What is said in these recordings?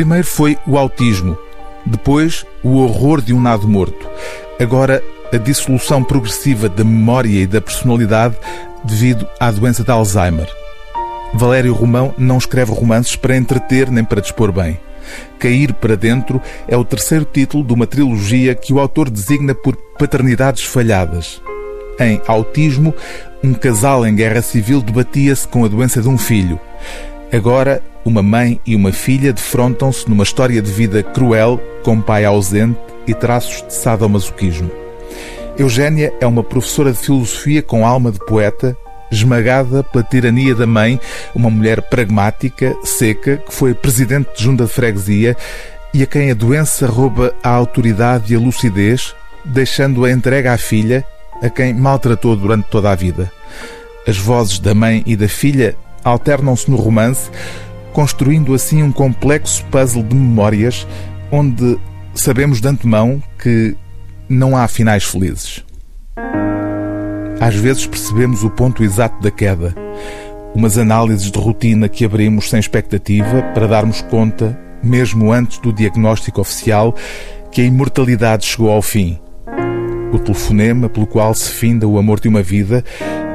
Primeiro foi o autismo, depois o horror de um nado morto. Agora, a dissolução progressiva da memória e da personalidade devido à doença de Alzheimer. Valério Romão não escreve romances para entreter nem para dispor bem. Cair para Dentro é o terceiro título de uma trilogia que o autor designa por paternidades falhadas. Em Autismo, um casal em guerra civil debatia-se com a doença de um filho. Agora, uma mãe e uma filha defrontam-se numa história de vida cruel, com pai ausente e traços de sadomasoquismo. Eugénia é uma professora de filosofia com alma de poeta, esmagada pela tirania da mãe, uma mulher pragmática, seca, que foi presidente de junta de freguesia e a quem a doença rouba a autoridade e a lucidez, deixando-a entregue à filha, a quem maltratou durante toda a vida. As vozes da mãe e da filha alternam-se no romance, construindo assim um complexo puzzle de memórias onde sabemos de antemão que não há finais felizes. Às vezes percebemos o ponto exato da queda, umas análises de rotina que abrimos sem expectativa para darmos conta, mesmo antes do diagnóstico oficial, que a imortalidade chegou ao fim. O telefonema pelo qual se finda o amor de uma vida,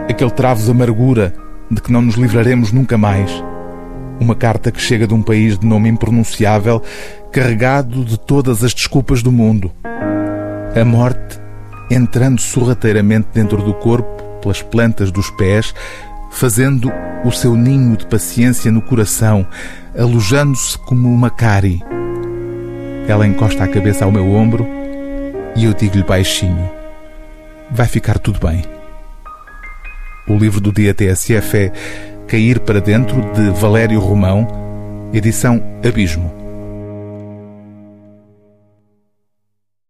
aquele travo de amargura de que não nos livraremos nunca mais. Uma carta que chega de um país de nome impronunciável, carregado de todas as desculpas do mundo. A morte entrando sorrateiramente dentro do corpo, pelas plantas dos pés, fazendo o seu ninho de paciência no coração, alojando-se como uma cari. Ela encosta a cabeça ao meu ombro e eu digo-lhe baixinho: Vai ficar tudo bem. O livro do dia TSF é Cair para Dentro, de Valério Romão, edição Abismo.